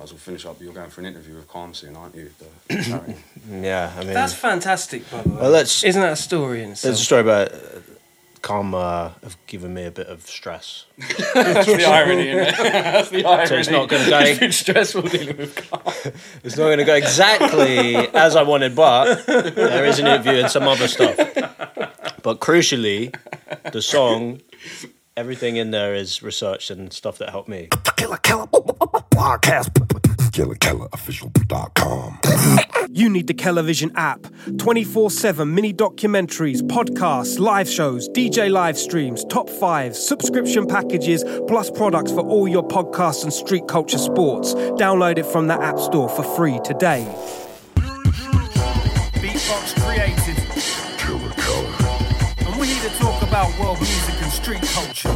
Might as well finish up. You're going for an interview with Calm soon, aren't you? The. Yeah, I mean, That's fantastic, by the way. Well, let's- Isn't that a story in itself? there's a story about uh, Calm uh, have given me a bit of stress. That's the irony, isn't it? That's the irony. So it's not gonna go- It's been stressful dealing with Calm. It's not going to go exactly as I wanted, but there is an interview and some other stuff. But crucially, the song, everything in there is research and stuff that helped me. Killa Kela Podcast. KillerKellerOfficial.com. You need the Television app. 24 7 mini documentaries, podcasts, live shows, DJ live streams, top fives, subscription packages, plus products for all your podcasts and street culture sports. Download it from the App Store for free today. Beatbox created, Killa Kela. and we're here to talk about world music and street culture.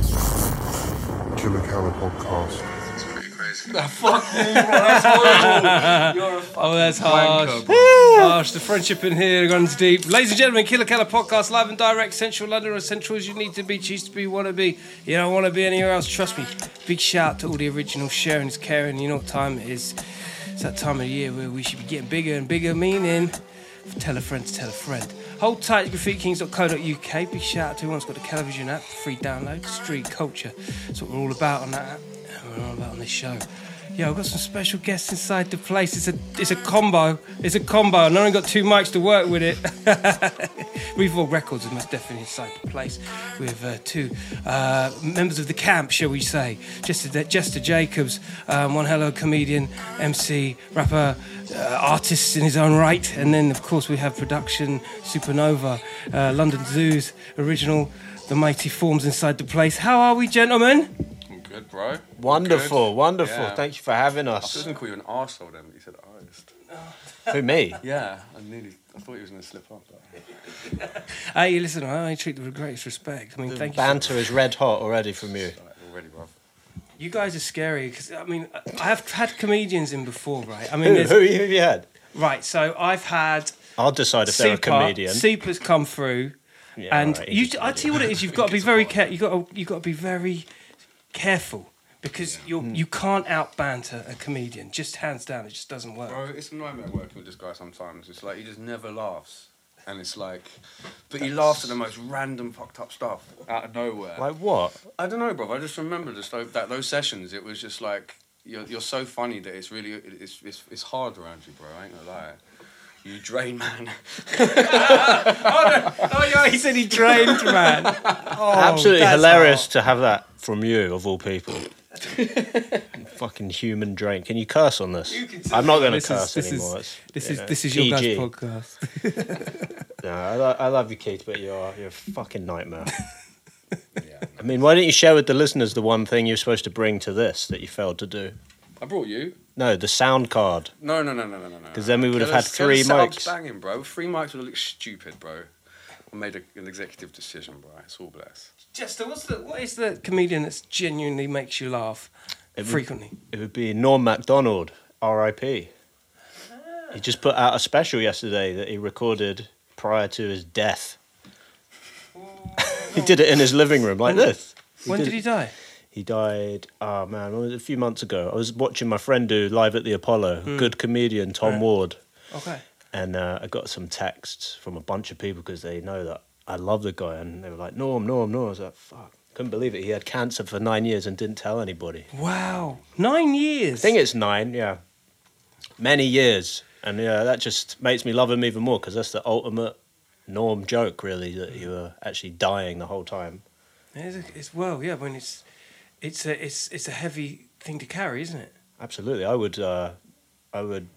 Killa Kela Podcast. That's pretty crazy. Oh, that's harsh. Harsh. The friendship in here runs deep. Ladies and gentlemen, Killa Kela podcast, live and direct, Central London, or Central as you need to be, choose to be, want to be. You don't want to be anywhere else. Trust me. Big shout to all the original sharing is caring. You know what time it is. It's that time of year where we should be getting bigger and bigger, meaning tell a friend to tell a friend. Hold tight, graffitiKings.co.uk. Big shout out to everyone's got the television app, free download, street culture. That's what we're all about on that app. And we're all about on this show. Yeah, I've got some special guests inside the place. It's a it's a combo. It's a combo. And I only got two mics to work with it. Revolve Records is most definitely inside the place with uh, two uh, members of the camp, shall we say. Jester, Jester Jacobs, um, one hello comedian, MC, rapper, uh, artist in his own right. And then, of course, we have production, Supernova, uh, London Zoo's original, The Mighty Forms inside the place. How are we, gentlemen? I'm good, bro. Wonderful, Good. wonderful. Yeah. Thank you for having us. I was us. going call you an arsehole then, but you said artist. Who, me? Yeah, I nearly. I thought he was going to slip up. But... Hey, listen, I treat them with the greatest respect. I mean, thank you. Banter is red hot already from you. Already, bro. You guys are scary because I mean I have had comedians in before, right? I mean, Who, there's, who have you had? right. So I've had I'll decide if they're a comedian. Super's come through, Yeah, and alright, you. he's a I tell you what it is. You've got to be very careful. You got to. You got to be very careful because you're Hmm. you can't out banter a comedian. Just hands down, it just doesn't work. Bro, it's a nightmare working with this guy sometimes. It's like he just never laughs. And it's like, but he laughs at the most random fucked up stuff out of nowhere. Like what? I don't know, bro. I just remember just those, that those sessions. It was just like you're, you're so funny that it's really it's, it's it's hard around you, bro. I ain't gonna lie. You drain, man. Oh, oh yeah, he said he drained, man. Oh, Absolutely hilarious hard. to have that from you, of all people. Fucking human drain. Can you curse on this? Can I'm not going to curse this is- anymore. It's, This is know, this is your guys' podcast. No, I, lo- I love you, Keith, but you're you're a fucking nightmare. yeah, I mean, why don't you share with the listeners the one thing you're supposed to bring to this that you failed to do? I brought you. No, the sound card. No, no, no, no, no, no. Because then we would have had three Keller's setup's mics. banging, bro. Three mics would look stupid, bro. I made a, an executive decision, bro. It's all blessed. Jester, what's the what is the comedian that genuinely makes you laugh It would- frequently? It would be Norm Macdonald, R.I.P. He just put out a special yesterday that he recorded prior to his death. he did it in his living room like this. When did he die? He died, oh man, it was a few months ago. I was watching my friend do live at the Apollo, good comedian Tom Right. Ward, Okay. and uh, I got some texts from a bunch of people because they know that I love the guy, and they were like, Norm, Norm, Norm. I was like, fuck, couldn't believe it. He had cancer for nine years and didn't tell anybody. Wow, nine years. I think it's nine, yeah. Many years. And yeah, that just makes me love him even more because that's the ultimate norm joke, really, that you were actually dying the whole time. It's, it's well, yeah. When it's it's a it's it's a heavy thing to carry, isn't it? Absolutely. I would, uh, I would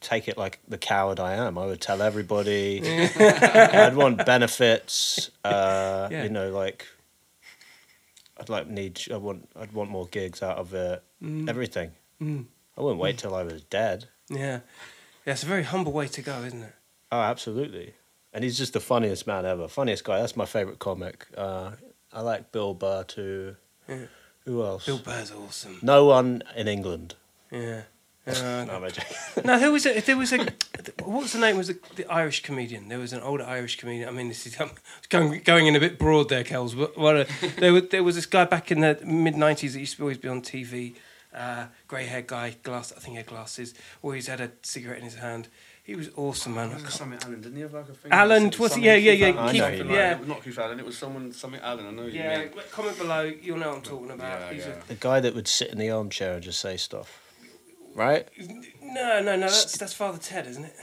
take it like the coward I am. I would tell everybody. I'd want benefits. Uh, Yeah. You know, like I'd like need. I want. I'd want more gigs out of it. Everything. Mm. I wouldn't wait till I was dead. Yeah, yeah. It's a very humble way to go, isn't it? Oh, absolutely. And he's just the funniest man ever. Funniest guy. That's my favorite comic. Uh, I like Bill Burr too. Yeah. Who else? Bill Burr's awesome. No one in England. Yeah. Uh, No, no, who was it? There was a what was the name? Was the, the Irish comedian? There was an older Irish comedian. I mean, this is I'm going going in a bit broad there, Kels. But there was there was this guy back in the mid '90s that used to always be on TV. uh, grey haired guy, glass. I think he had glasses. Always had a cigarette in his hand. He was awesome, man. I can't- Something Allen, didn't he have like a thing? Alan, Something- was it? Yeah, yeah, Keith yeah, Allen, Keith- something like yeah. that. Not Keith Allen, it was someone, something Allen, I know you Yeah, mean. comment below. You'll know what I'm talking about. Yeah, He's a- The guy that would sit in the armchair and just say stuff, right? No, no, no. That's that's Father Ted, isn't it?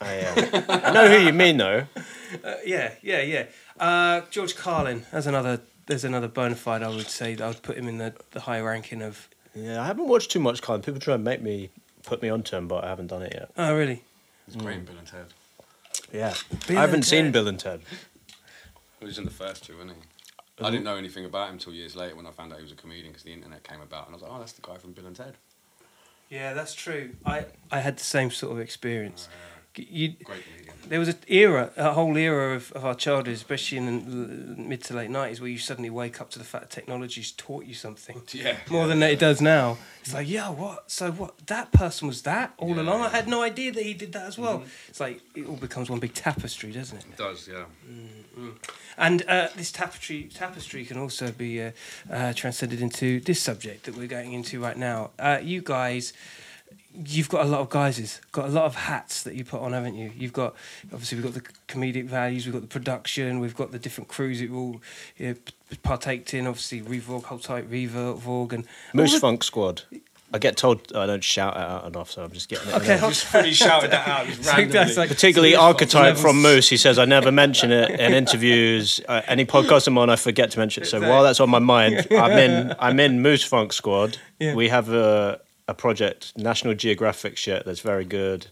I, uh, I know who you mean though. Uh, yeah, yeah, yeah. Uh, George Carlin. There's another. There's another bona fide. I would say that I would put him in the, the high ranking of. Yeah, I haven't watched too much Carlin. People try and make me put me onto him, but I haven't done it yet. Oh, really? It's great in Bill and Ted. Yeah, Bill I haven't seen Ted. Bill and Ted. He was in the first two, wasn't he? I didn't know anything about him till years later when I found out he was a comedian because the internet came about, and I was like, oh, that's the guy from Bill and Ted. Yeah, that's true. I I had the same sort of experience. Oh, you, Great comedian. there was an era, a whole era of, of our childhood, especially in the mid to late nineties, where you suddenly wake up to the fact that technology's taught you something Yeah. more than it does now. It's like, yeah, what? So what? That person was that all Yeah, along. I had no idea that he did that as well. It's like it all becomes one big tapestry, doesn't it? It does, yeah. And uh, this tapestry tapestry can also be uh, uh, transcended into this subject that we're going into right now. Uh, you guys, you've got a lot of guises, got a lot of hats that you put on, haven't you? You've got obviously we've got the comedic values, we've got the production, we've got the different crews that you all you know, p- partaked in. Obviously, Revorg, Hold Tight, Revorg, and Moose the- Funk Squad. I get told I don't shout it out enough, so I'm just getting it. Okay, in. hold Just fully shouted that out just So that's like- Particularly archetype from Moose. He says I never mention it in interviews. Uh, any podcast I'm on, I forget to mention it. So while that's on my mind, I'm in. I'm in Moose Funk Squad. Yeah. We have a a project, National Geographic shit that's very good.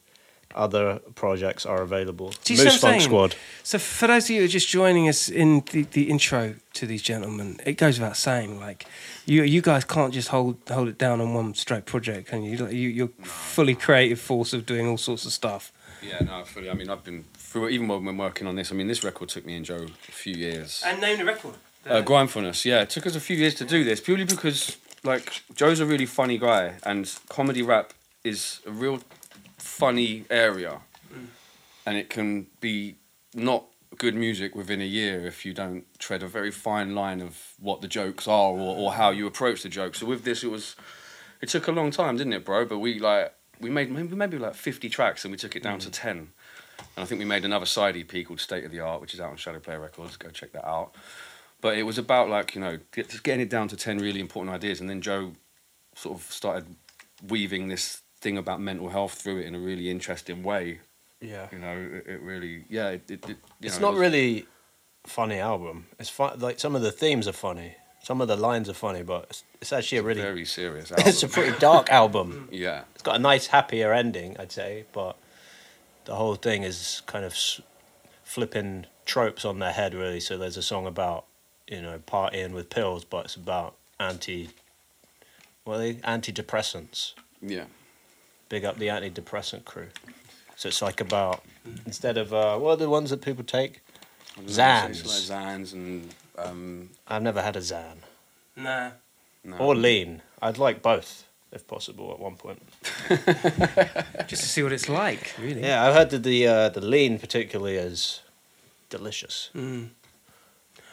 Other projects are available. Do you Moose Funk? Squad. So for those of you who are just joining us in the, the intro to these gentlemen, it goes without saying, like you you guys can't just hold hold it down on one straight project, can you? You you're fully creative force of doing all sorts of stuff. Yeah, no, fully. I mean, I've been through even when we're working on this. I mean, this record took me and Joe a few years. And name the record. Uh, Grindfulness, yeah. It took us a few years to do this purely because, like, Joe's a really funny guy, and comedy rap is a real funny area, mm. and it can be not good music within a year if you don't tread a very fine line of what the jokes are or, or how you approach the jokes. So with this, it was, it took a long time, didn't it, bro? But we like we made maybe maybe like fifty tracks, and we took it down to mm. ten. And I think we made another side EP called State of the Art, which is out on Shadow Player Records. Go check that out. But it was about like you know get, just getting it down to ten really important ideas, and then Joe sort of started weaving this thing about mental health through it in a really interesting way. Yeah. You know, it, it really yeah. It, it, it, you It's know, it not was- really a funny album. It's fun. Like some of the themes are funny. Some of the lines are funny, but it's, it's actually a really. very serious. Album. It's a pretty dark album. yeah. It's got a nice, happier ending, I'd say, but the whole thing is kind of flipping tropes on their head, really. So there's a song about, you know, partying with pills, but it's about anti, well, they antidepressants. Yeah. Big up the antidepressant crew. So it's like about instead of uh, what are the ones that people take? I Xans. like Xans and um, I've never had a Xan Nah. no. or lean. I'd like both if possible at one point. Just to see what it's like, really. Yeah, I've heard that the uh, the lean particularly is delicious. Mm.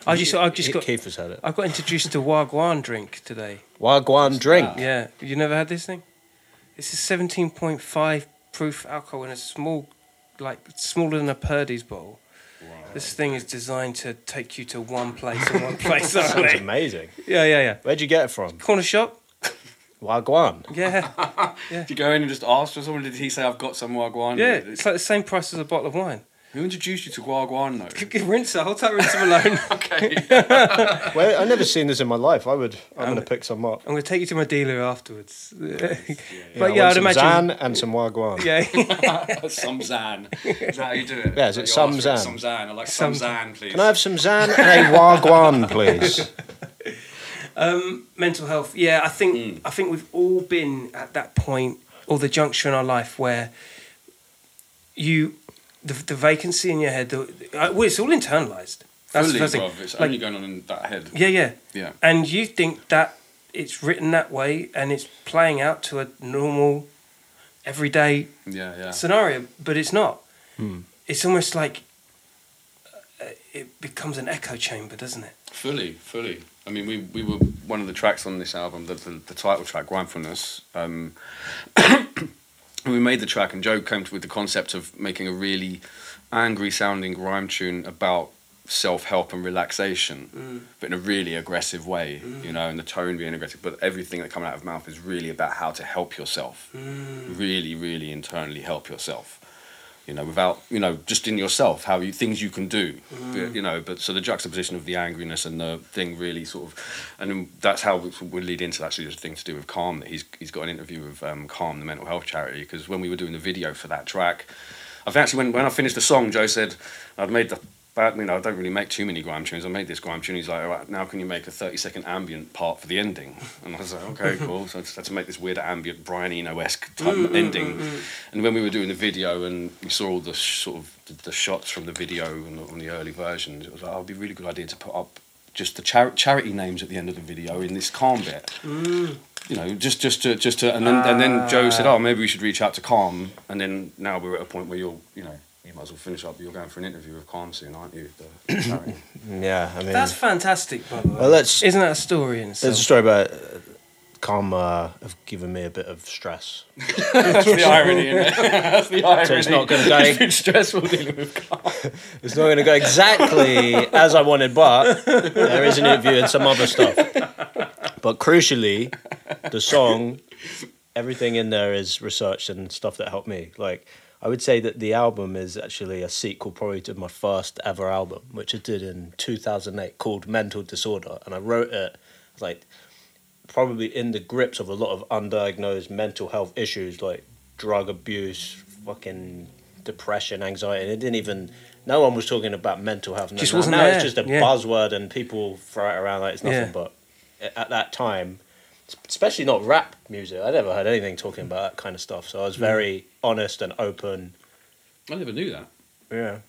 I just I just got Keith has had it. I got introduced to Wagwan drink today. Wagwan drink. Yeah, you never had this thing? This is seventeen point five proof alcohol in a small, like smaller than a Purdey's bottle. This thing is designed to take you to one place and one place Sounds only. amazing. Yeah, yeah, yeah. Where'd you get it from? Corner shop. Wagwan. Yeah, Did you go in and just ask for someone? Did he say, I've got some Wagwan? yeah. It's like the same price as a bottle of wine. Who introduced you to Wagwan, though? rinse it. Hold tight, rinse them alone. okay. Well, I've never seen this in my life. I would. I'm Um, gonna pick some up. I'm going to take you to my dealer afterwards. but I yeah, want I'd some imagine. Xan and some Wagwan. Yeah. some Xan. Is that how you do it? Yeah, is it You some ask for Xan? Some Xan. I like some, Some- Xan, please. Can I have some Xan and a Wagwan, please? Um, mental health. Yeah, I think I think we've all been at that point or the juncture in our life where you the, the vacancy in your head. The, uh, well, it's all internalized. That's Fully, the first thing. bruv. It's Like- only going on in that head. Yeah, yeah. Yeah. And you think that it's written that way and it's playing out to a normal, everyday Yeah, yeah. scenario, but it's not. Hmm. It's almost like uh, it becomes an echo chamber, doesn't it? Fully, fully. I mean, we, we were one of the tracks on this album, the, the, the title track, Grindfulness. Um, we made the track, and Joe came with the concept of making a really angry sounding rhyme tune about self help and relaxation, mm. but in a really aggressive way, mm. you know, and the tone being aggressive. But everything that coming out of mouth is really about how to help yourself, mm. really, really internally help yourself. You know, without you know, just in yourself, how you things you can do. But, you know, but so the juxtaposition of the angriness and the thing really sort of, and that's how we would lead into actually a thing to do with Calm. That he's he's got an interview with um, Calm, the mental health charity, because when we were doing the video for that track, I've actually when when I finished the song, Joe said I'd made the. But, you know, I don't really make too many grime tunes. I made this grime tune. He's like, all right, now can you make a 30 second ambient part for the ending? And I was like, okay, cool. So I just had to make this weird ambient Brian Eno esque type mm, mm, ending. Mm, and when we were doing the video and we saw all the sh- sort of the, the shots from the video and on the early versions, it was like, oh, it'd be a really good idea to put up just the char- charity names at the end of the video in this calm bit. You know, just just to just to, and then and then Joe said, ah. oh, maybe we should reach out to Calm. And then now we're at a point where you're, you know, you might as well finish up. You're going for an interview with Calm soon, aren't you? The. Yeah, I mean, That's fantastic, by the way. Well, let's- Isn't that a story in there's itself? a story about uh, Calm uh, have given me a bit of stress. That's the irony, isn't it? That's the irony. So it's not gonna go- It's been stressful dealing with Calm. It's not going to go exactly as I wanted, but there is an interview and some other stuff. But crucially, the song, everything in there is researched and stuff that helped me. Like, I would say that the album is actually a sequel, probably to my first ever album, which I did in 2008 called Mental Disorder. And I wrote it like probably in the grips of a lot of undiagnosed mental health issues like drug abuse, fucking depression, anxiety. And it didn't even. No one was talking about mental health. Just now, wasn't now there, it's just a yeah. buzzword, and people throw it around like it's nothing. Yeah. But at that time, especially not rap music, I never heard anything talking about that kind of stuff. So I Mm. was very honest and open. I never knew that. Yeah,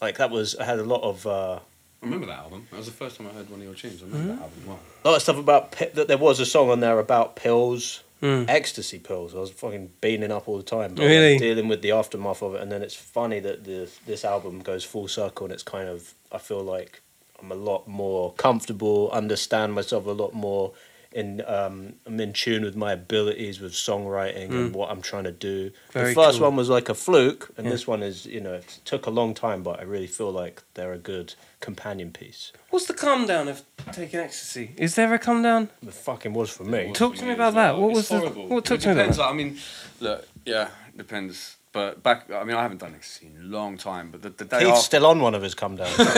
like that was. I had a lot of. Uh, I remember that album. That was the first time I heard one of your tunes. I remember that album well. a lot of stuff about pi- that. There was a song on there about pills, Mm. ecstasy pills. I was fucking beaning up all the time. But Really? like, dealing with the aftermath of it, and then it's funny that the this album goes full circle, and it's kind of. I feel like I'm a lot more comfortable, understand myself a lot more. In um, I'm in tune with my abilities with songwriting and what I'm trying to do. Mm. Very the first cool. one was like a fluke, and Yeah. this one is you know it took a long time, but I really feel like they're a good companion piece. What's the calm down of taking ecstasy? Is there a calm down? It fucking was for me. Talk to me about that. What It's was the- what- talk it to me about that. I mean, look, yeah, depends. But back, I mean, I haven't done ecstasy in a long time. But the, the day He's after, still on one of his come downs. but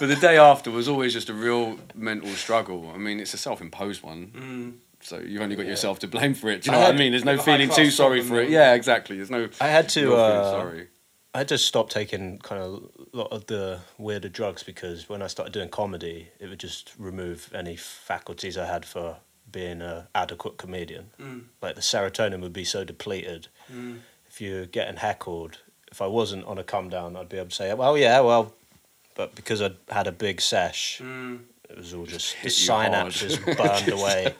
the day after was always just a real mental struggle. I mean, it's a self-imposed one. So you've only got yourself to blame for it. Do you know I what I mean? There's no feeling too sorry for it. Yeah, exactly. There's no. I had to. no feeling Uh, sorry. I just stopped taking kind of a lot of the weirder drugs because when I started doing comedy, it would just remove any faculties I had for being a adequate comedian. Like the serotonin would be so depleted. If you're getting heckled, if I wasn't on a come down, I'd be able to say, "Well, yeah, well," but because I'd had a big sesh, it was all just the hit you hard. synapses burned away.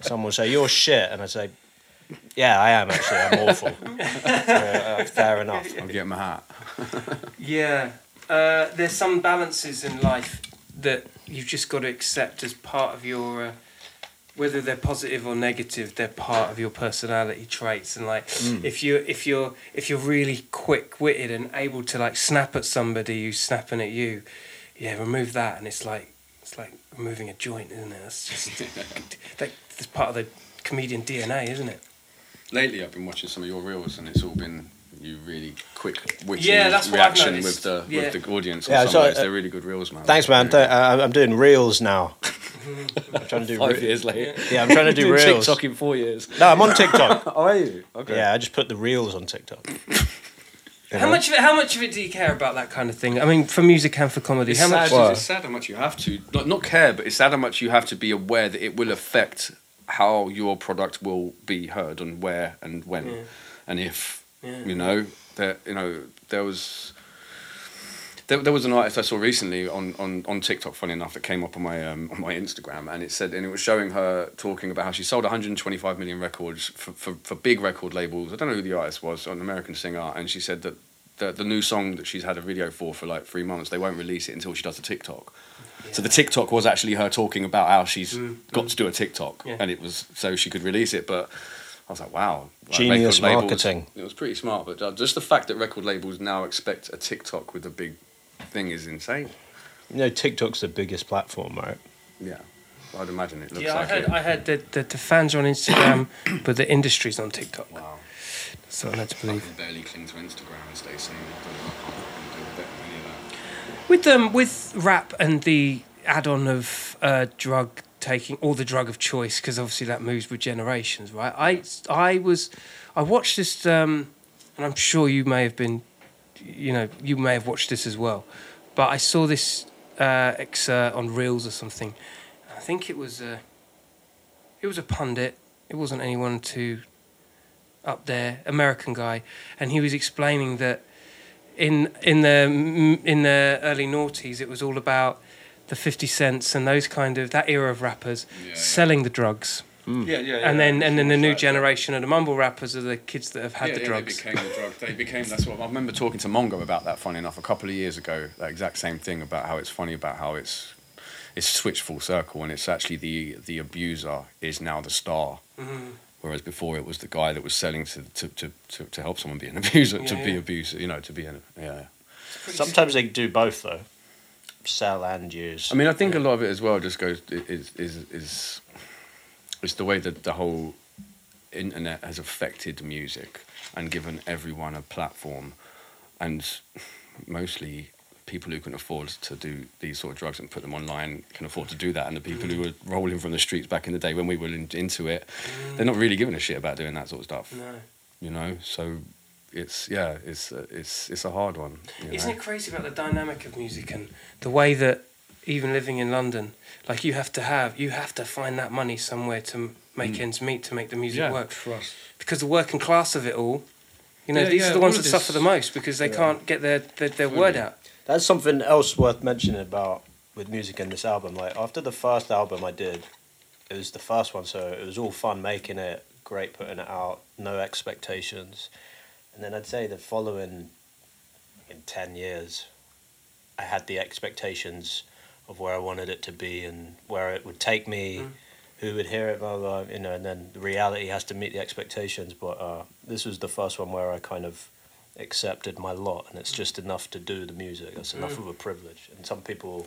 Someone would say, "You're shit," and I'd say. Yeah, I am actually. I'm awful. Uh, fair enough. I'll get my hat. Yeah. Uh, there's some balances in life that you've just got to accept as part of your, uh, whether they're positive or negative, they're part of your personality traits. And like, if you if you're if you're really quick witted and able to like snap at somebody who's snapping at you, yeah, remove that, and it's like it's like removing a joint, isn't it? That's just that, that's part of the comedian DNA, isn't it? Lately, I've been watching some of your reels, and it's all been you really quick, witty Yeah, that's reaction noticed. with the Yeah. with the audience. Yeah, Yeah, some so, uh, They're really good reels, man. Thanks, man. Th- uh, I'm doing reels now. I'm trying to do. Five Re- years later. yeah, I'm trying to do Doing reels. TikTok in four years. No, I'm on TikTok. Oh, are you? Okay. yeah, I just put the reels on TikTok. How much of it? How much of it do you care about that kind of thing? I mean, for music and for comedy, It's how sad, much? it's sad how much you have to not not care, but it's sad how much you have to be aware that it will affect how your product will be heard and where and when Yeah. and if Yeah. you know that you know there was there, there was an artist I saw recently on, on, on TikTok, funny enough, that came up on my um, on my Instagram, and it said, and it was showing her talking about how she sold 125 million records for, for, for big record labels. I don't know who the artist was, an American singer, and she said that the, the new song that she's had a video for for like three months. They won't release it until she does a TikTok. So the TikTok was actually her talking about how she's got to do a TikTok, Yeah. and it was so she could release it. But I was like, wow, like, Genius record labels- marketing. It was pretty smart, but uh, just the fact that record labels now expect a TikTok with a big thing is insane. You know, TikTok's the biggest platform, right? Yeah, I'd imagine it looks Yeah, I like heard, it. I heard that the, the fans are on Instagram, but the industry's on TikTok. wow. So I had to I believe. can barely cling to Instagram and stay sane. I don't know, I can't fucking do better than any of that. With um, with rap and the add-on of uh, drug taking, or the drug of choice, because obviously that moves with generations, right? I I was, I watched this, um, and I'm sure you may have been, you know, you may have watched this as well, but I saw this uh, excerpt on Reels or something. I think it was a, it was a pundit. It wasn't anyone too up there, American guy, and he was explaining that in in the in the early noughties, it was all about the Fifty Cents and those kind of that era of rappers Yeah, selling the drugs, Yeah, yeah, and then and then the new generation of the mumble rappers are the kids that have had yeah, the yeah, drugs. They became the drug. They became. That's what I remember talking to Mongo about that. Funny enough, a couple of years ago, that exact same thing about how it's funny about how it's it's switched full circle, and it's actually the the abuser is now the star. Mm-hmm. Whereas before it was the guy that was selling to to, to, to, to help someone be an abuser, to Yeah, be yeah. abuser, you know, to be an yeah. Sometimes they do both, though. Sell and use. I mean, I think a lot of it as well just goes is is is is the way that the whole internet has affected music and given everyone a platform, and mostly people who can afford to do these sort of drugs and put them online can afford to do that, and the people who were rolling from the streets back in the day when we were in, into it, they're not really giving a shit about doing that sort of stuff, No. you know. So it's yeah, it's uh, it's it's a hard one. Isn't know? it crazy about the dynamic of music and the way that even living in London, like you have to have, you have to find that money somewhere to make ends meet to make the music work. trust. Because the working class of it all, you know, Yeah, these yeah, are the ones that this- suffer the most because they can't get their their, their word out. That's something else worth mentioning about with music in this album. Like after the first album I did, it was the first one, so it was all fun making it, great putting it out, no expectations. And then I'd say the following in ten years, I had the expectations of where I wanted it to be and where it would take me, mm. who would hear it, blah, blah, blah, you know, and then the reality has to meet the expectations. But uh, this was the first one where I kind of accepted my lot and it's mm. just enough to do the music. That's enough mm. of a privilege. And some people,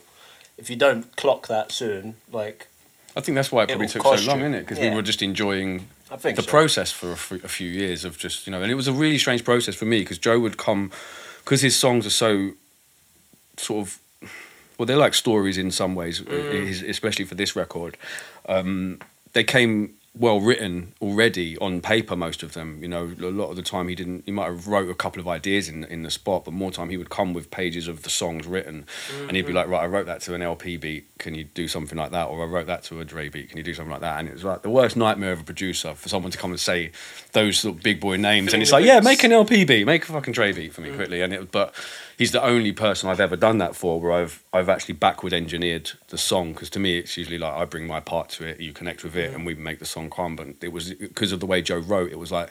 if you don't clock that soon, like, I think that's why it It probably will took so long, you. it? Because Yeah. we were just enjoying I think the so. process for a, f- a few years of just, you know, and it was a really strange process for me because Joe would come, because his songs are so sort of, well, they're like stories in some ways, his- especially for this record. Um, they came well written already on paper, most of them. You know, a lot of the time he didn't, he might have wrote a couple of ideas in, in the spot, but more time he would come with pages of the songs written and he'd be mm-hmm. like, right, I wrote that to an LP beat, can you do something like that? Or I wrote that to a Dre beat, can you do something like that? And it was like the worst nightmare of a producer for someone to come and say those sort of big boy names. And it's like, yeah, make an LP beat, make a fucking Dre beat for me mm. quickly. And it, but he's the only person I've ever done that for where I've I've actually backward engineered the song because to me it's usually like I bring my part to it, you connect with it, mm. and we make the song But it was because of the way Joe wrote, it was like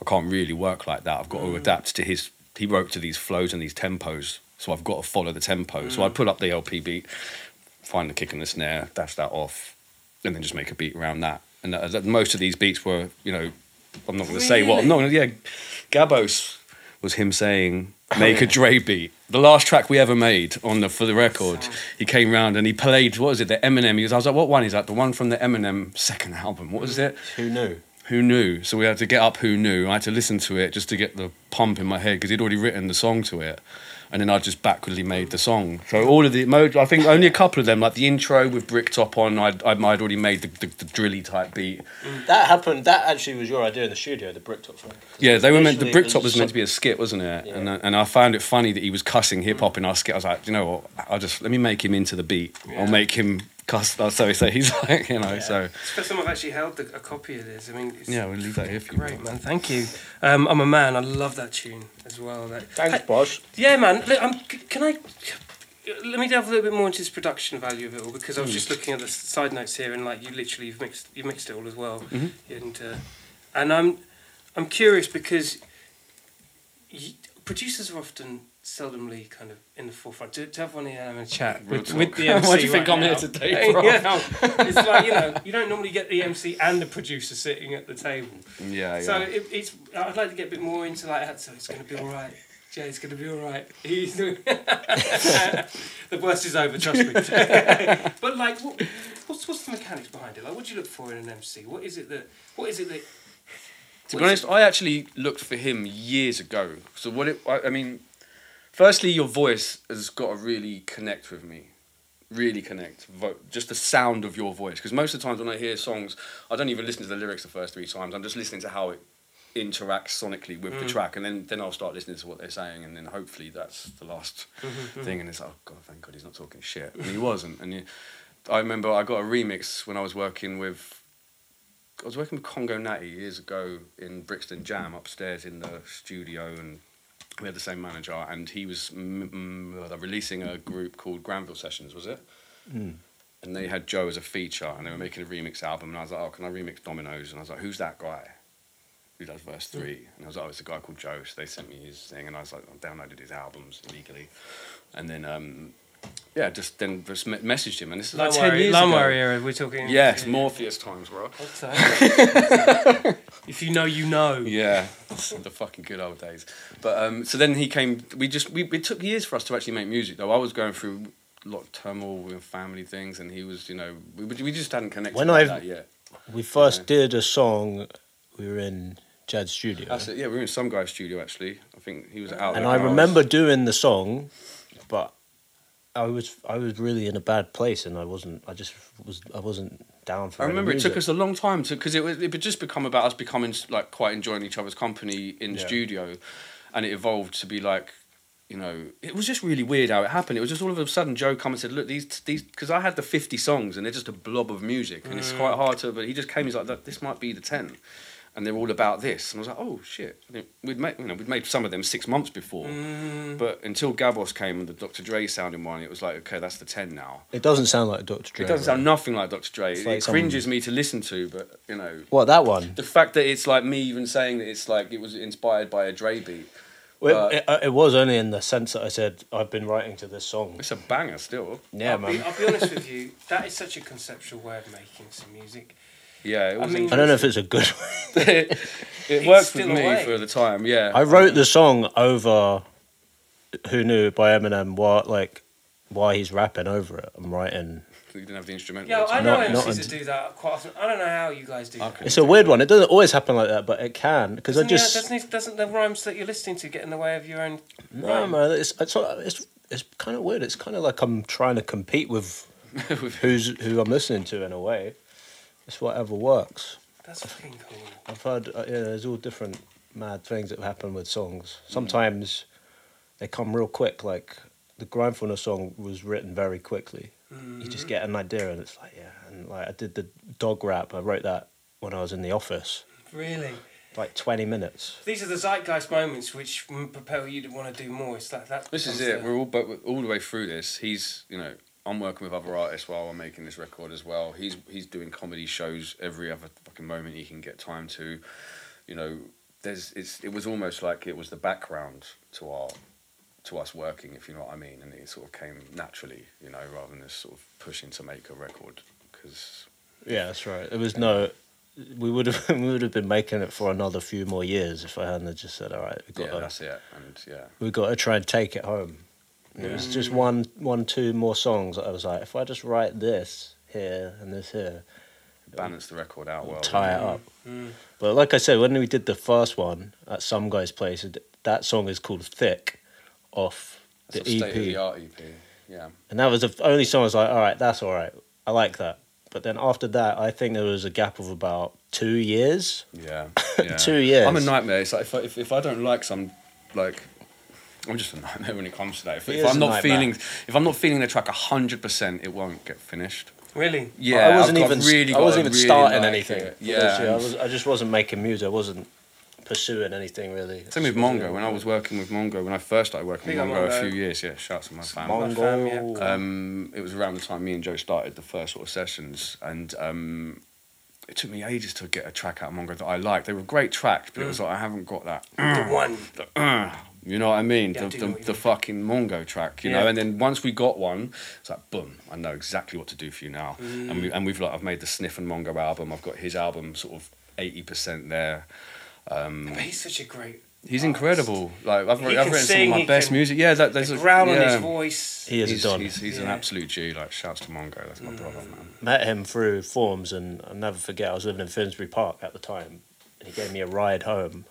I can't really work like that. I've got to mm. adapt to his. He wrote to these flows and these tempos, so I've got to follow the tempo. So I mm. put up the LP beat, find the kick and the snare, dash that off, and then just make a beat around that. And that, that- most of these beats were, you know, I'm not going to say what. I'm not to. Yeah, Gabos was him saying, "Make a Dre beat." The last track we ever made on the for the record, he came round and he played. What was it? The Eminem. He was, I was like, "What one is that?" The one from the Eminem second album. What was it? who knew? Who knew? So we had to get up. Who knew? I had to listen to it just to get the pump in my head because he'd already written the song to it, and then I just backwardly made the song. So all of the, I think only a couple of them, like the intro with Brick Top on, I'd, I'd, I'd already made the, the, the drilly type beat. That happened, that actually was your idea in the studio, the Bricktop song. Yeah, they were meant. The Bricktop was meant to be a skit, wasn't it? And Yeah. I, and I found it funny that he was cussing hip hop in our skit. I was like, you know what? I'll just let me make him into the beat. I'll make him cuss. uh, So so he's like, you know. So It's first time I've actually held the, a copy of this. I mean, it's yeah, we'll leave that here for you. great, man. Thank you. Um, I'm a man. I love that tune as well. That, Thanks, boss. Yeah, man. Look, c- can I? Let me delve a little bit more into this production value of it all because I was just looking at the side notes here and like you literally you've mixed you mixed it all as well, and uh, and I'm I'm curious because y producers are often seldomly kind of in the forefront. To, to have one here having a chat Real with, talk. with the MC. Why do you right think I'm here now. today, bro? Yeah, it's like you know you don't normally get the MC and the producer sitting at the table. Yeah, yeah. So it, it's I'd like to get a bit more into like that. So it's going to be all right. Jay's going to be all right. He's doing. the worst is over. Trust me. but like, what, what's what's the mechanics behind it? Like, what do you look for in an MC? What is it that? What is it that? To be honest, I actually looked for him years ago. So what it, I, I mean, firstly, your voice has got to really connect with me, really connect. Vo- Just the sound of your voice, because most of the times when I hear songs, I don't even listen to the lyrics the first three times. I'm just listening to how it interacts sonically with the mm-hmm. track, and then then I'll start listening to what they're saying, and then hopefully that's the last mm-hmm, mm-hmm. thing. And it's like, oh god, thank God he's not talking shit, and he wasn't. And you, I remember I got a remix when I was working with I was working with Congo Natty years ago in Brixton Jam upstairs in the studio, and we had the same manager, and he was mm, mm, releasing a group called Granville Sessions, was it? And they had Joe as a feature, and they were making a remix album, and I was like, oh, can I remix Dominoes? And I was like, who's that guy? Who does verse three? And I was like, oh, it's a guy called Joe. So they sent me his thing, and I was like, I downloaded his albums illegally, and then um, yeah, just then just me- messaged him, and this is like ten years ago. Limewire era. We're talking. Yes, Morpheus times, bro. if you know, you know. Yeah, the fucking good old days. But um, so then he came. We just we it took years for us to actually make music. Though I was going through a lot of turmoil with family things, and he was, you know, we we just hadn't connected When like I've- that yet. We first did a song. We were in Jad's studio, That's it. Yeah, we were in some guy's studio actually. I think he was out. and there I remember doing the song, but I was I was really in a bad place, and I wasn't. I just was. I wasn't down for. I any remember it took us a long time to because it was it had just become about us becoming like quite enjoying each other's company in the Yeah. studio, and it evolved to be like, you know, it was just really weird how it happened. It was just all of a sudden Joe come and said, look, these these because I had the fifty songs and they're just a blob of music and it's mm. quite hard to. But he just came, he's like, this might be the ten. And they're all about this, and I was like, "Oh shit!" We'd made, you know, we'd made some of them six months before, mm. but until Gabos came and the Dr. Dre sounding one, it was like, "Okay, that's the ten now." It doesn't sound like Dr. Dre. It doesn't sound nothing like Dr. Dre. It's It, like some- cringes me to listen to, but you know, What that one? the fact that it's like me even saying that it's like it was inspired by a Dre beat. Well, But- it, it, it was only in the sense that I said I've been writing to this song. It's a banger still. Yeah, I'll be, man. I'll be honest with you. That is such a conceptual way of making some music. Yeah, it was. mean- I don't know if it's a good one. it, it It's worked with me away. for the time. Yeah, I wrote the song over "Who Knew" by Eminem. What like why he's rapping over it? I'm writing. You didn't have the instrumental. Yeah, the I know Not- not MCs that do that quite often. I don't know how you guys do that. Okay. It's a weird one. It doesn't always happen like that, but it can because I Doesn't, yeah, just doesn't, it- doesn't the rhymes that you're listening to get in the way of your own? no rhyme? man. It's it's it's, it's kind of weird. It's kind of like I'm trying to compete with who's who I'm listening to in a way. It's whatever works. That's fucking cool. I've heard uh, yeah, there's all different mad things that happen with songs. Mm. Sometimes they come real quick. Like the Grindfulness song was written very quickly. You Mm-hmm. just get an idea, and it's like yeah. And like I did the dog rap. I wrote that when I was in the office. Really, Like 20 minutes. these are the zeitgeist moments which mm, propel you to want to do more. It's like that. This is it. the- We're all but all the way through this. He's you know I'm working with other artists while I'm making this record as well. He's he's doing comedy shows every other fucking moment he can get time to. You know, there's it's it was almost like it was the background to our to us working, if you know what I mean, and it sort of came naturally, you know, rather than just sort of pushing to make a record because Yeah, that's right. There was no. We would have we would have been making it for another few more years if I hadn't just said, "All right, we got yeah, to that's it, and yeah. we got to try and take it home." It was just one one two more songs. I was like, if I just write this here and this here, balance the record out well. tie it up. Mm. But like I said, when we did the first one at some guy's place, that song is called "Thick," off the Sort of state of the EP, art EP. Yeah. and that was the only song I was like, "All right, that's all right. I like that." But then after that, I think there was a gap of about two years. Yeah, yeah. Two years. I'm a nightmare. It's like if I, if, if I don't like some, like, I'm just a nightmare when it comes to that. If, if I'm not feeling, if I'm not feeling the track hundred percent, it won't get finished. Really? Yeah, I wasn't I've- even really I wasn't even really starting like anything. it. for Yeah. I was I just wasn't making music. I wasn't pursuing anything really. Same with Mongo. When I was working with Mongo, when I first started working Big with Mongo, Mongo. a few years, yeah, shouts to my family. Mongo. fam, Um, it was around the time me and Joe started the first sort of sessions, and um, it took me ages to get a track out of Mongo that I liked. They were great tracks, but it was like I haven't got that The one. the, uh, You know what I mean? Yeah, I the do the, know what you the mean. fucking Mongo track, you Yeah. know. And then once we got one, it's like boom, I know exactly what to do for you now. Mm. And we and we've like I've made the Sniff and Mongo album. I've got his album sort of eighty percent there. Um, But he's such a great. he's artist. incredible. Like I've, I've can written some of my best can- music. Yeah, that The there's a growl on his voice. He is He's, a don. he's, he's an absolute G. Like shouts to Mongo. That's my brother, Mm. man. Met him through forums, and I'll never forget. I was living in Finsbury Park at the time, and he gave me a ride home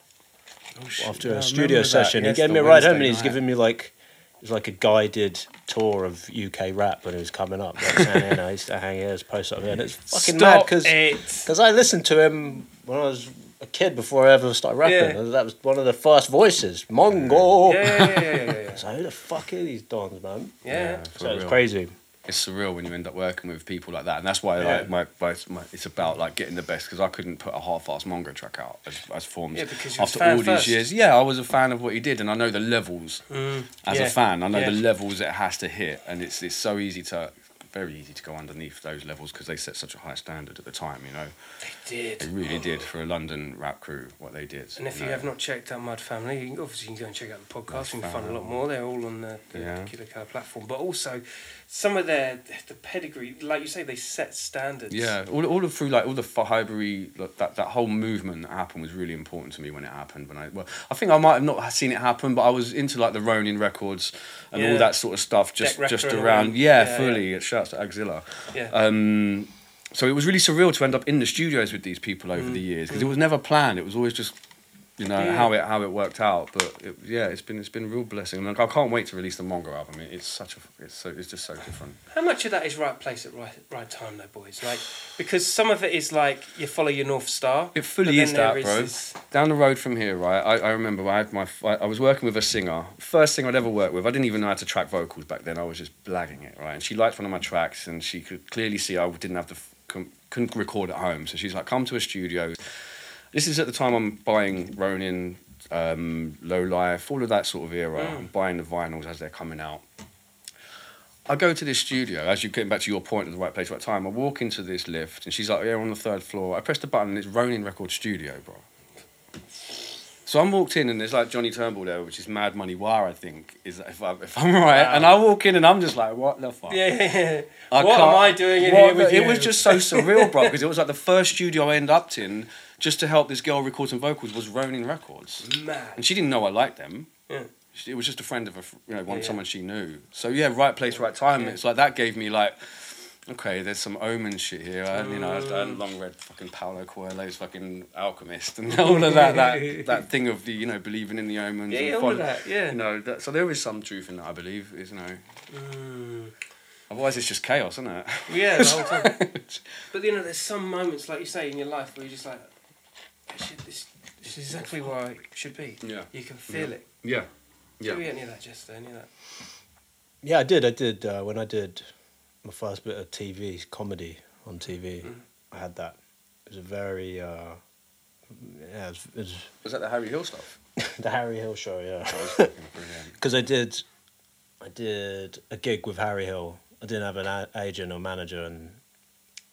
Oh, shit, after yeah, I a studio session. Yes, he gave me a ride home, Wednesday and he's night. giving me like it was like a guided tour of UK rap when he was coming up. Like, saying, you know, I used to hang here, as post up there, and it's fucking mad because because I listened to him when I was a kid before I ever started rapping. Yeah. That was one of the first voices, Mongo. Yeah, yeah, yeah, yeah, yeah, yeah. So who the fuck are these dons, man? yeah. for So it's real. crazy. It's surreal when you end up working with people like that, and that's why Yeah. like my, my, my it's about like getting the best because I couldn't put a half-ass Mongo track out as, as forms Yeah, because after all first. these years. Yeah, I was a fan of what he did, and I know the levels Mm, as yeah, a fan. I know yeah. the levels it has to hit, and it's it's so easy to very easy to go underneath those levels because they set such a high standard at the time. You know, They did. they really did for a London rap crew what they did. And if you know. have not checked out Mud Family, you can, obviously you can go and check out the podcast. You can find a lot more. They're all on the, the. Killa Kela platform. But also, some of their the pedigree, like you say, they set standards. Yeah, all, all of through like all the Highbury like, that that whole movement that happened was really important to me when it happened. When I well, I think I might have not seen it happen, but I was into like the Ronin records and Yeah. all that sort of stuff just just Rector and all around. Yeah, Yeah, fully. Shouts to Axilla. Yeah. Um, so it was really surreal to end up in the studios with these people over the years because it was never planned. It was always just you know. Yeah. how it how it worked out. But it, yeah, it's been it's been a real blessing. Like I can't wait to release the Mongo album. It, it's such a it's so it's just so different. How much of that is right place at right right time, though, boys? Like, because some of it is like you follow your north star. It fully is that, is bro. this- Down the road from here, right? I, I remember I had my I, I was working with a singer, first thing I'd ever worked with. I didn't even know how to track vocals back then. I was just blagging it, right? And she liked one of my tracks, and she could clearly see I didn't have the couldn't record at home. So she's like, "Come to a studio." This is at the time I'm buying Ronin, um, Low Life, all of that sort of era. Mm. I'm buying the vinyls as they're coming out. I go to this studio, as you're getting back to your point at the right place, right time. I walk into this lift, and she's like, Yeah, on the third floor. I press the button, and it's Ronin Record Studio, bro. So I'm walked in, and there's like Johnny Turnbull there, which is Mad Money Wire, I think, is if, I, if I'm right. Wow. And I walk in, and I'm just like, What the fuck? Yeah, yeah, yeah. I what am I doing in what here with you? It was just so surreal, bro, because it was like the first studio I end up in just to help this girl record some vocals was Ronin Records. mad. And she didn't know I liked them. Yeah. She- It was just a friend of a, you know, one Yeah, yeah. someone she knew. So yeah, right place, right time. Yeah. It's like that gave me like, okay, there's some omen shit here. I, you know, I, I Mm. long read fucking Paulo Coelho's fucking Alchemist and all of that, that, that thing of the, you know, believing in the omens. Yeah, and all of that, yeah. You know, that, so there is some truth in that, I believe. Is you know, Mm. otherwise it's just chaos, isn't it? Yeah, the whole time. But you know, there's some moments, like you say, in your life where you're just like, "Shit, this, this is exactly where it should be. Yeah. You can feel it. Yeah. Yeah. Do we get any of that, Jester? Any of that? Yeah, I did. I did uh, when I did my first bit of TV comedy on TV. Mm. I had that. It was a very uh, yeah, it was, it was Was that the Harry Hill stuff? the Harry Hill show. Yeah, That was fucking brilliant. because I did I did a gig with Harry Hill. I didn't have an a- agent or manager, and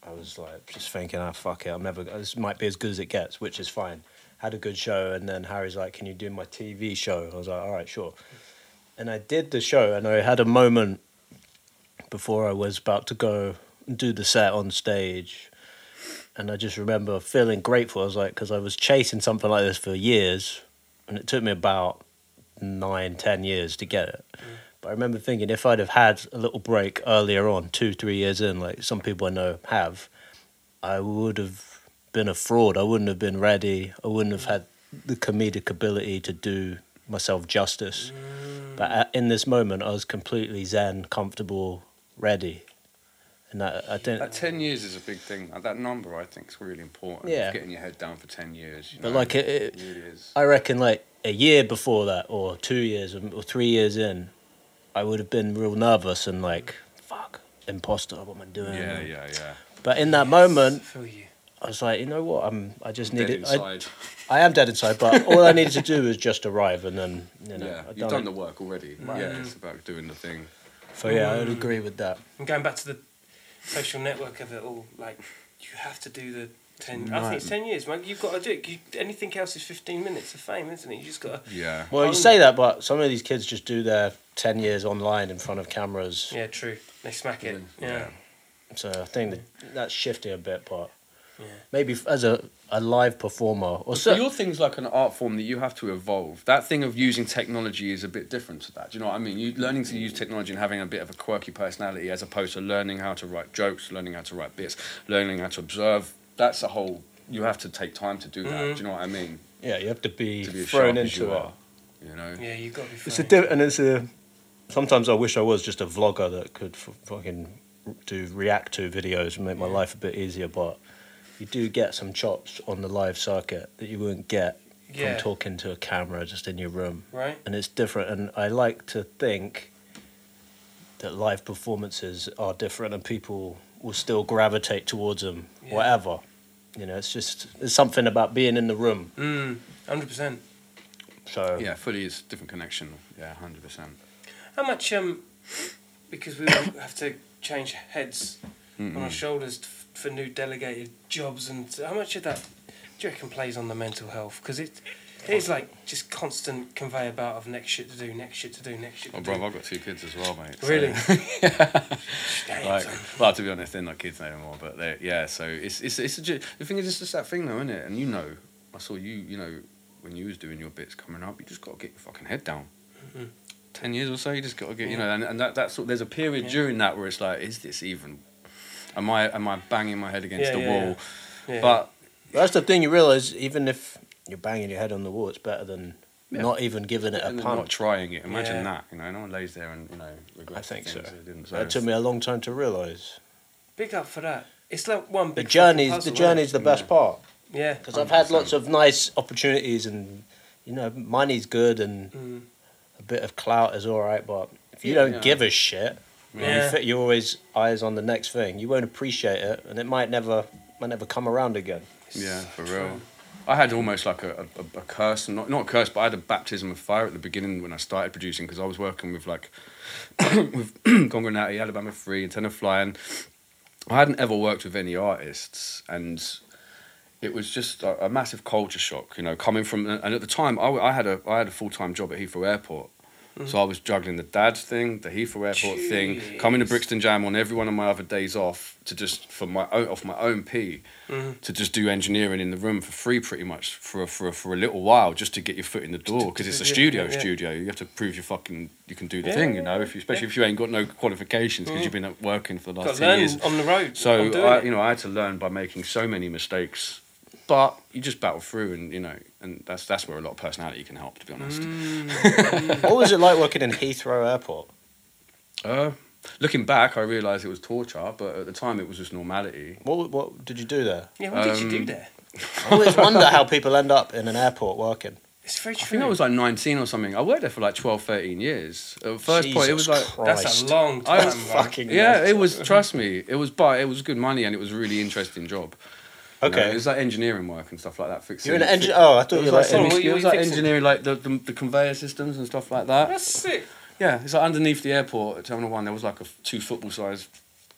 I was like just thinking, ah, fuck it, I'm never. This might be as good as it gets, which is fine. Had a good show, and then Harry's like, "Can you do my TV show?" I was like, "All right, sure." And I did the show, and I had a moment before I was about to go and do the set on stage, and I just remember feeling grateful. I was like, because I was chasing something like this for years, and it took me about nine, ten years to get it. Mm. But I remember thinking if I'd have had a little break earlier on, two, three years in, like some people I know have, I would have been a fraud. I wouldn't have been ready. I wouldn't have had the comedic ability to do myself justice. But at, in this moment, I was completely zen, comfortable, ready. And I, I didn't. That 10 years is a big thing. That number, I think, is really important. Yeah. Getting your head down for 10 years. You But know, like it- it- really is. I reckon like a year before that, or two years, or or three years in, I would have been real nervous and like, fuck, imposter, what am I doing? Yeah, yeah, yeah. But in that moment, I feel you. I was like, you know what? I'm. I just Dead needed. I, inside. I am dead inside, but all I needed to do was just arrive, and then you know, yeah, I'd you've done it. the work already. Yeah, it's about doing the thing. So yeah, I would agree with that. And going back to the social network of it all, like you have to do the Ten. I think it's ten years, man. You've got to do it. You, anything else is fifteen minutes of fame, isn't it? You just got to. Yeah. Well, you say that, but some of these kids just do their 10 years online in front of cameras. Yeah, true. They smack it. Yeah. So I think that that's shifting a bit, but Yeah. maybe as a, a live performer or So so. your thing's like an art form that you have to evolve. That thing of using technology is a bit different to that. Do you know what I mean? You learning to use technology and having a bit of a quirky personality, as opposed to learning how to write jokes, learning how to write bits, learning how to observe. That's a whole. You have to take time to do that. Mhm. Do you know what I mean? Yeah, you have to be, To be as thrown sharp into you it. are. You know. Yeah, you've got to be. It's a funny. di- and it's a. Sometimes I wish I was just a vlogger that could f- fucking do react to videos and make my life a bit easier. But you do get some chops on the live circuit that you wouldn't get Yeah. from talking to a camera just in your room, Right. and it's different. And I like to think that live performances are different, and people will still gravitate towards them, Yeah. whatever. You know, it's just there's something about being in the room. Mm. Hundred percent. So Yeah, fully is different connection. Yeah, hundred percent. How much? Um, because we will have to change heads on our shoulders t- for new delegated jobs, and how much of that do you reckon plays on the mental health? Because it. It is like just constant conveyor belt of next shit to do, next shit to do, next shit to Oh, do. bro, I've got two kids as well, mate. so- Really? Damn, like, well, to be honest, they're not kids anymore. But they're, yeah. So it's it's it's a, the thing is, it's just that thing, though, isn't it? And you know, I saw you, you know, when you was doing your bits coming up, you just got to get your fucking head down. Mm-hmm. Ten years or so, you just got to get, you know, and, and that that's there's a period Yeah. during that where it's like, is this even? Am I am I banging my head against Yeah, the yeah, wall? Yeah. But That's the thing you realise, even if you're banging your head on the wall, it's better than Yeah. not even giving it a and then not trying it. Imagine Yeah. that. You know, no one lays there and you know regrets. I think so. things they didn't. That took me a long time to realise. big up for that. It's like one The big journey's fucking the puzzle, journey's the best part? Yeah. because I've had lots of nice opportunities and you know money's good and Mm. a bit of clout is all right, but if you Yeah. don't Yeah. give a shit, and Yeah. you fit, you're always eyes on the next thing. You won't appreciate it, and it might never might never come around again. Yeah, for real. I had almost like a, a, a curse, not not a curse, but I had a baptism of fire at the beginning when I started producing because I was working with like with Congo Natty, Alabama 3, and Tenor Fly, and I hadn't ever worked with any artists, and it was just a, a massive culture shock, you know, coming from. And at the time, I, I had a I had a full time job at Heathrow Airport. So I was juggling the dad thing, the Heathrow Airport thing, coming to Brixton Jam on every one of my other days off to just for my own off my own p Mhm. to just do engineering in the room for free pretty much for a, for a, for a little while just to get your foot in the door because it's a studio yeah. studio you have to prove you fucking you can do the Yeah, thing you know if you, especially if you ain't got no qualifications because Mm. you've been working for the last to 10 years on the road. so I, you know I had to learn by making so many mistakes but you just battle through and you know and that's that's where a lot of personality can help to be honest Mm. what was it like working in Heathrow Airport? uh, looking back I realised it was torture but at the time it was just normality What what did you do there? yeah, what did you do um, there? I always wonder how people end up in an airport working. It's very true. I think I was like 19 or something. I worked there for like 12, 13 years. At first point, it was Jesus like, That's a long time. I was fucking yeah, it was, trust me, it was, but it was good money and it was a really interesting job. You know, Okay. it was like engineering work and stuff like that. Fixing, You're an fix- engineer. Oh, I thought It you was were like, like. Oh, it was like engineering, like the, the, the conveyor systems and stuff like that. That's sick. Yeah, it's like underneath the airport at Terminal 1, there was like a two football sized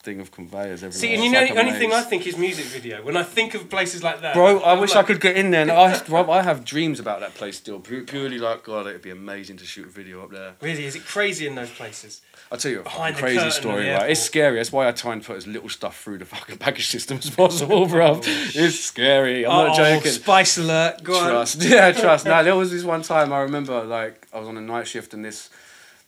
thing of conveyors everywhere. See, and you It's know, like the a only thing I think is music video. When I think of places like that, Bro, I I'm wish like, I could get in there. And I, bro, I have dreams about that place still. Pu- Purely like, God, it'd be amazing to shoot a video up there. Really, is it crazy in those places? I'll tell you a Behind the crazy curtain of story, right? It's scary. That's why I try and put as little stuff through the fucking package system as possible, bro. Oh, it's scary. I'm not oh, joking. Spice alert. Go on. Trust. Yeah, trust. Now there was this one time I remember like I was on a night shift and this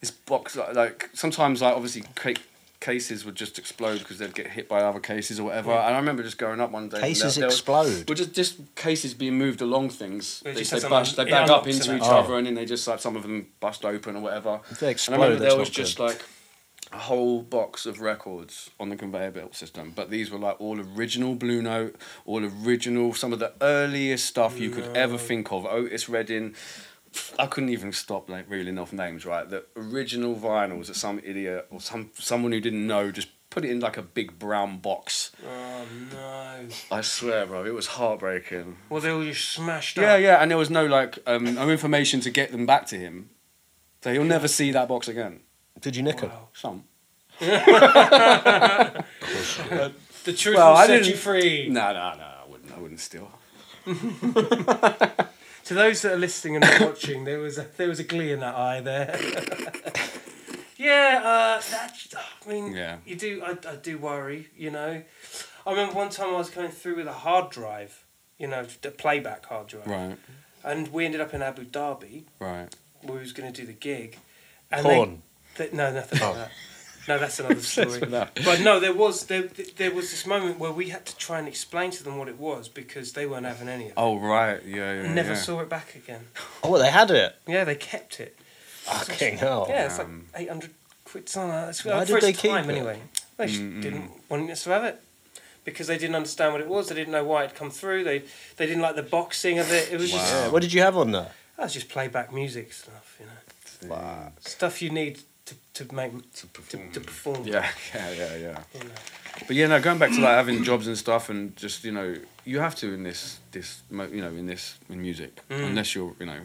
this box like, like sometimes like obviously ca- cases would just explode because they'd get hit by other cases or whatever. And I remember just going up one day. and Cases there- there was- explode. Well, just just cases being moved along things. They They, just they, have bust, they un- bag up into and each that. other and then they just like some of them bust open or whatever. If they And I explode, remember there was just good. like a whole box of records on the conveyor belt system, but these were like all original Blue Note, all original, some of the earliest stuff you could ever think of. Otis Redding. I couldn't even stop like reeling off names, right? The original vinyls that some idiot or some someone who didn't know just put it in like a big brown box. Oh no. I swear, bro, it was heartbreaking. Well, they all just smashed Yeah, up. yeah, yeah, and there was no like um, no information to get them back to him, so he'll never see that box again. Did you nick Wow. Some. The truth Well, will I set didn't- you free. No, no, no, I wouldn't. I wouldn't. happens still. To those that are listening and not watching, there was a, there was a glee in that eye there. yeah, uh, that. I mean, Yeah. you do. I, I do worry. You know, I remember one time I was going through with a hard drive. You know, the playback hard drive, Right, and we ended up in Abu Dhabi. right. we was going to do the gig. And Porn. They, they, no, nothing like that. No, that's another story. but no, there was there, there was this moment where we had to try and explain to them what it was because they weren't having any of it. Oh right, yeah, yeah. never yeah. saw it back again. Oh, well, they had it. Yeah, they kept it. Fucking hell. yeah, it's like um, eight hundred quid. Something like that. It's- Why for did they its keep time, it? anyway. They just Mm-mm. didn't want us to have it because they didn't understand what it was. They didn't know why it'd come through. They they didn't like the boxing of it. It was just what did you have on there? that was just playback music stuff, you know, Wow. stuff you need to, to make to to, perform. to perform. Yeah, yeah, yeah, yeah. You know. But yeah, no, going back to like having jobs and stuff, and just you know, you have to in this this you know in this in music, Mm. unless you're you know,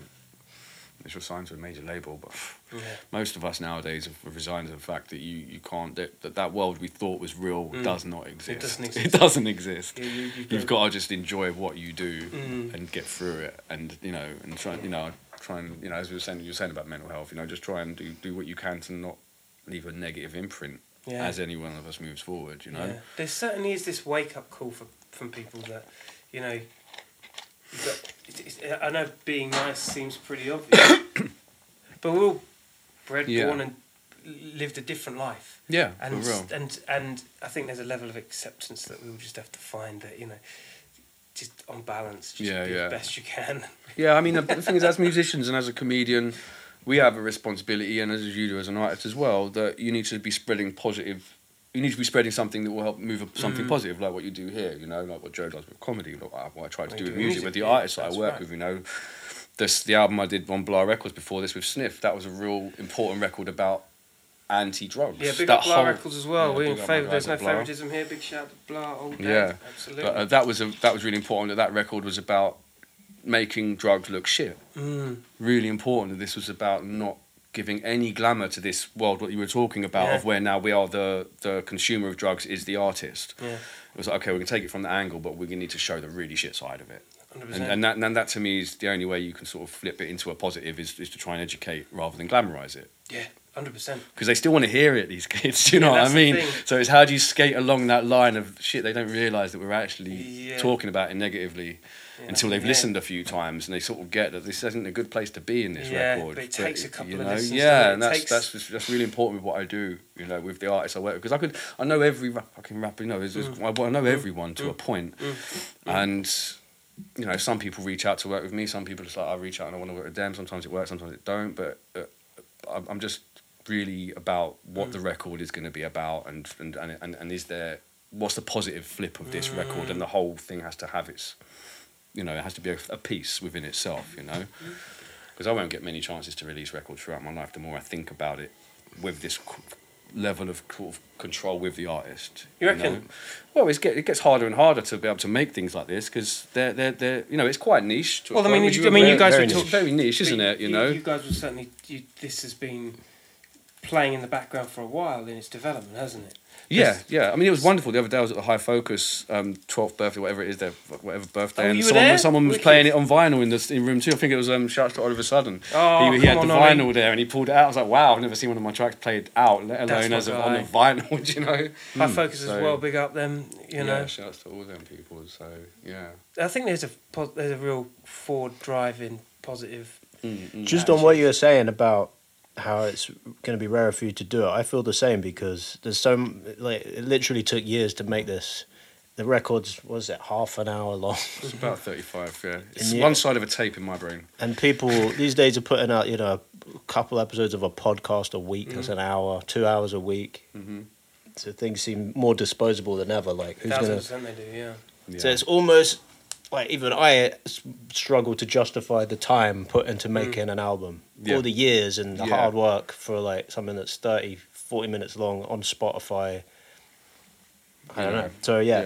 unless you're signed to a major label. But Yeah. most of us nowadays have resigned to the fact that you you can't that that, that world we thought was real Mm. does not exist. doesn't It doesn't exist. You, you, You've got to just enjoy what you do Mm. and get through it, and you know, and try you know try and you know as we were saying you were saying about mental health, you know, just try and do do what you can to not leave a negative imprint Yeah. as any one of us moves forward. You know. Yeah. There certainly is this wake up call for from people that, you know, got, it, it, I know being nice seems pretty obvious, but we're all bred, Yeah. born, and lived a different life. Yeah, And, and and I think there's a level of acceptance that we will just have to find that you know, just on balance, just Yeah, be yeah. the best you can. Yeah, I mean, the, thing is, as musicians and as a comedian, we have a responsibility, and as you do as an artist as well, that you need to be spreading positive. You need to be spreading something that will help move something Mm. positive, like what you do here. You know, like what Joe does with comedy, like what I, try to do with do with music, music, with the artists that I work right. with. You know, this the album I did on Blah Records before this with Sniff. That was a real important record about anti-drugs. Yeah, big that up Blah whole- Records as well. Yeah, We're in big up my favour. There's no Blah. favouritism here. Big shout out to Blah all day. Yeah. absolutely. But uh, that was a that was really important. That that record was about making drugs look shit. mm, really important that this was about not giving any glamour to this world what you were talking about Yeah. of where now we are the the consumer of drugs is the artist yeah, it was like okay we can take it from the angle but we need to show the really shit side of it and, and that and that to me is the only way you can sort of flip it into a positive is, is to try and educate rather than glamorize it Yeah, hundred percent. because they still want to hear it these kids do you Yeah, know what i mean so it's how do you skate along that line of shit they don't realize that we're actually Yeah. talking about it negatively until they've Yeah. listened a few times and they sort of get that this isn't a good place to be in this Yeah, record. but it takes a couple you of listens, yeah, and that's takes- that's just- that's really important with what I do. You know, with the artists I work with, because I could I know every fucking rapper. You know, there's, there's- Mm. I know everyone to a point. point, and you know, some people reach out to work with me. Some people just like I reach out and I want to work with them. Sometimes it works, sometimes it don't. But uh, I'm just really about what Mm. the record is going to be about, and and, and and and is there what's the positive flip of this record, and the whole thing has to have its you know, it has to be a, a piece within itself, you know. Because I won't get many chances to release records throughout my life. The more I think about it, with this qu- level of, sort of control with the artist, You reckon? know? Well, it's get, it gets harder and harder to be able to make things like this because they're they're they're you know it's quite niche. to Well, I mean, Would you- I mean, you agree? guys Very were talking. very niche, isn't it? You, know. you guys will certainly. You, this has been playing in the background for a while in its development, hasn't it? Yeah, yeah. I mean, it was wonderful. The other day, I was at the High Focus um, 12th birthday, whatever it is, their whatever birthday, Oh, and you were someone, there? someone was Wicked. playing it on vinyl in the in room two. I think it was um, shouts to Oliver Sudden. Oh, he, he had come the on, Ollie. vinyl there, and he pulled it out. I was like, wow, I've never seen one of my tracks played out, let alone as a, on a vinyl. do you know? High Focus as Hmm. Well. Big up them. You know, yeah, shouts to all them people. So yeah. I think there's a there's a real forward driving positive. Mm, mm. Just on what you were saying about how it's going to be rarer for you to do it, I feel the same because there's so like it literally took years to make this. The records was it half an hour long, It's about 35, yeah. It's And you- one side of a tape in my brain. and people these days are putting out you know a couple episodes of a podcast a week. as an hour, two hours a week. Mhm. So things seem more disposable than ever. Like who's gonna? percent they do. Yeah. Yeah. So it's almost like even I s- struggle to justify the time put into mm. making an album. Yeah. All the years and the Yeah. hard work for like something that's 30, 40 minutes long on Spotify. I don't Yeah. know. So yeah.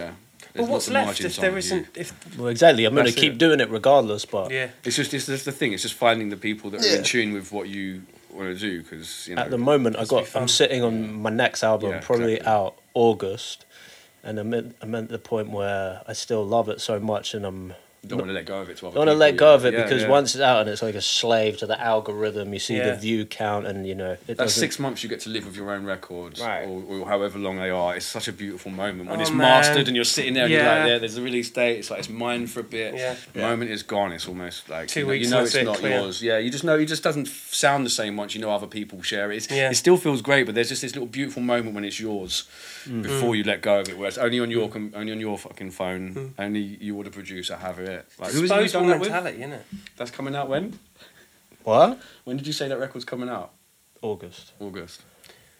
There's But what's left if there on you. isn't? If Well, exactly. I'm going to keep it. doing it regardless, but yeah. It's just it's just the thing. It's just finding the people that are Yeah. in tune with what you want to do. Because you know, at the moment I got. I'm sitting on my next album Yeah, probably exactly. out August and I'm at, I'm at the point where I still love it so much, and I'm You don't want to let go of it to other I want to let go yeah. of it Yeah, because yeah. once it's out and it's like a slave to the algorithm, you see Yeah. the view count, and you know it That's doesn't. six months you get to live with your own records, Right. or, or however long they are. It's such a beautiful moment when Oh, it's man. mastered and you're sitting there and you're like, there, there's a release date. It's like it's mine for a bit. Yeah. The moment is gone. It's almost like Two you know, weeks You know it's it, not clear. yours. Yeah, you just know it just doesn't sound the same once you know other people share it. It's, Yeah. It still feels great, but there's just this little beautiful moment when it's yours Mm. before mm. you let go of it. Whereas only on your mm. com- only on your fucking phone, mm. only you or the producer have it. Like, who was it you Disposable done that with? mentality, isn't it? That's coming out when? What? When did you say that record's coming out? August. August.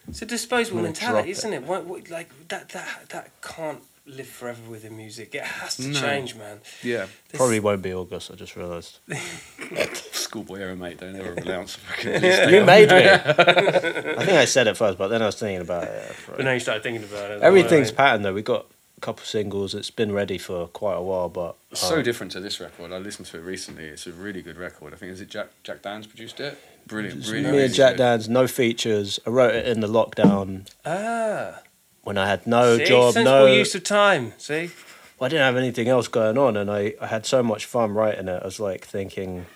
It's a disposable mentality, drop it. isn't it? What, what, like that, that, that can't live forever within music. It has to No. change, man. Yeah. There's- Probably won't be August. I just realised. Schoolboy era, mate. Don't ever renounce a fucking You made me. I think I said it first, but then I was thinking about it. But now you started thinking about it. Everything's patterned though. We got a couple singles. It's been ready for quite a while, but so uh, different to this record. I listened to it recently. It's a really good record. I think is it Jack Jack Dan's produced it. Brilliant, It's really. me and Jack good. Dan's, no features. I wrote it in the lockdown Ah, when I had no see? job, sensible no. use of time. See, I didn't have anything else going on, and I, I had so much fun writing it. I was like thinking,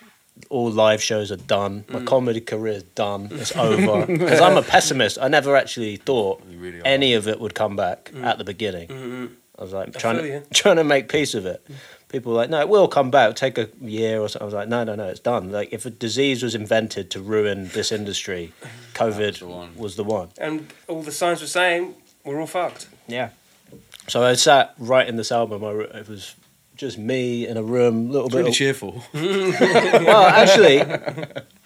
all live shows are done. Mm. My comedy career is done. It's over. Because I'm a pessimist. I never actually thought really any of it would come back at the beginning. I was like trying to trying to make peace of it. People were like, no, it will come back. Take a year or something. I was like, no, no, no, it's done. Like if a disease was invented to ruin this industry, COVID the was the one. and all the signs were saying we're all fucked. Yeah. So I sat writing this album. I, it was just me in a room, little It's bit. really of- cheerful. well, actually,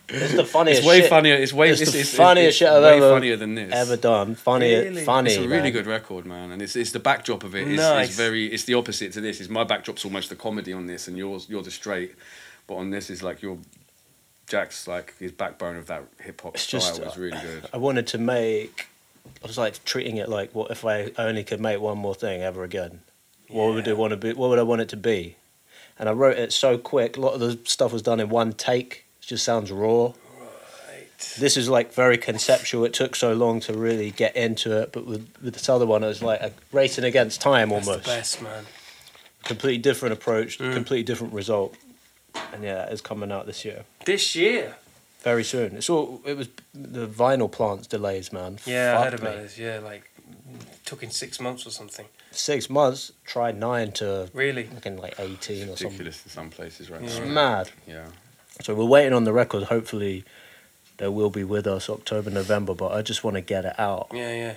it's the funniest. It's way shit funnier. It's way It's it's, the it's, funniest it's, shit I've way ever- funnier than this. ever done. Funny, Really? funny. It's a really man. good record, man, and it's it's the backdrop of it is, Nice. is very. It's the opposite to this. Is my backdrop's almost the comedy on this, and yours you're the straight, but on this is like your Jack's like his backbone of that hip hop It's style just, was really good. I wanted to make. I was like treating it like, what if I only could make one more thing ever again? What would Yeah. it want to be? What would I want it to be? And I wrote it so quick. A lot of the stuff was done in one take. It just sounds raw. Right. This is like very conceptual. It took so long to really get into it, but with, with this other one, it was like a racing against time That's almost. the best, man. Completely different approach, Mm. completely different result. And yeah, it's coming out this year, This year. Very soon. It's all. It was the vinyl plants delays, man. Yeah, I heard Fuck about me. this. Yeah, like took in six months or something. Six months. Tried nine to Really? fucking like eighteen or something. Ridiculous in some places right It's now. mad. Yeah. So we're waiting on the record. Hopefully, they will be with us October, November. But I just want to get it out. Yeah, yeah.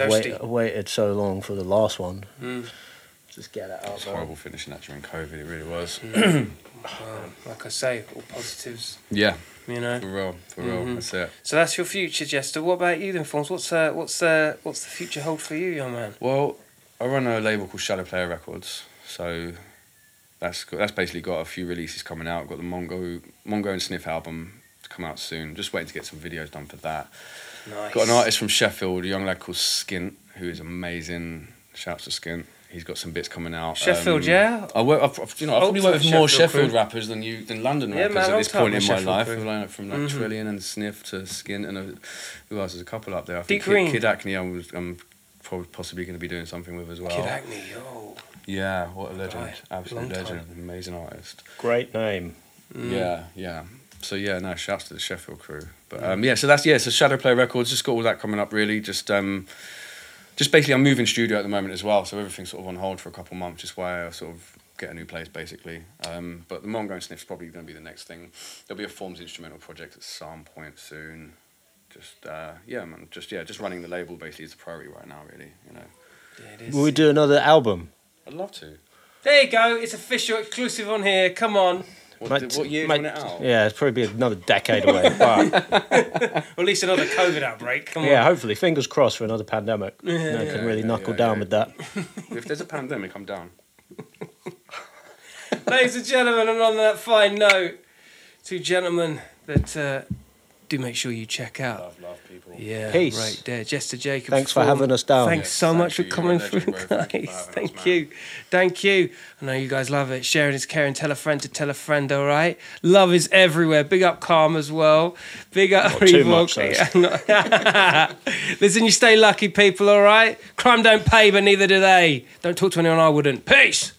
I've, wait, I waited so long for the last one. Mm. Just get it out. It's horrible finishing that during COVID. It really was. Well, like I say, all positives. Yeah, You know. for real, for real. Mhm. That's it. So that's your future, Jester. What about you then, Forms? What's uh, what's uh, what's the future hold for you, young man? Well, I run a label called Shadow Player Records, so that's got, that's basically got a few releases coming out. Got the Mongo Mongo and Sniff album to come out soon. Just waiting to get some videos done for that. Nice. Got an artist from Sheffield, a young lad called Skint, who is amazing. Shouts to Skint. He's got some bits coming out. Sheffield, Um, yeah. I work. I've, I've- you know, I've probably Old worked with time more Sheffield Sheffield crew. rappers than you than London Yeah, rappers man, at this point in my life. crew. Like, from like Mhm. Trillion and Sniff to Skint and a, who else? There's a couple up there. I Deep think Kid, Green. Kid Acne. I was. I'm probably possibly going to be doing something with as well. Kid Acne, yo. Yeah, what a legend. Right. Absolute legend. time. Amazing artist. Great name. Mm. Yeah, yeah. So yeah, no, shouts to the Sheffield crew. But um, yeah, so that's yeah, so Shadow Play Records just got all that coming up really. Just um just basically I'm moving studio at the moment as well, so everything's sort of on hold for a couple of months, just while I sort of get a new place basically. Um, but the Mongo and Sniff's probably gonna be the next thing. There'll be a Forms instrumental project at some point soon. Just uh, yeah, man, just yeah, just running the label basically is the priority right now, really. You know, Yeah, it is. Will we do another album? I'd love to. There you go. It's official, exclusive on here. Come on. What, Might- what year might- do you want it out? Yeah, it's probably be another decade away. but Or at least another COVID outbreak. Come on. yeah, hopefully, fingers crossed for another pandemic. Yeah, You know, yeah. can really Yeah, knuckle yeah, down yeah. with that. If there's a pandemic, I'm down. Ladies and gentlemen, and on that fine note, two gentlemen that uh, do make sure you check out. Love, love people. Yeah, Peace. right there. Jester Jacobs. Thanks for Form. having us down. Thanks so thank much for you. You're coming legend, through, bro. Thank you guys. Thank us, you. Thank you. I know you guys love it. Sharing is caring. Tell a friend to tell a friend, all right? Love is everywhere. Big up Calm as well. Big up Not too Reebok. much, Listen, you stay lucky, people, all right? Crime don't pay, but neither do they. Don't talk to anyone I wouldn't. Peace.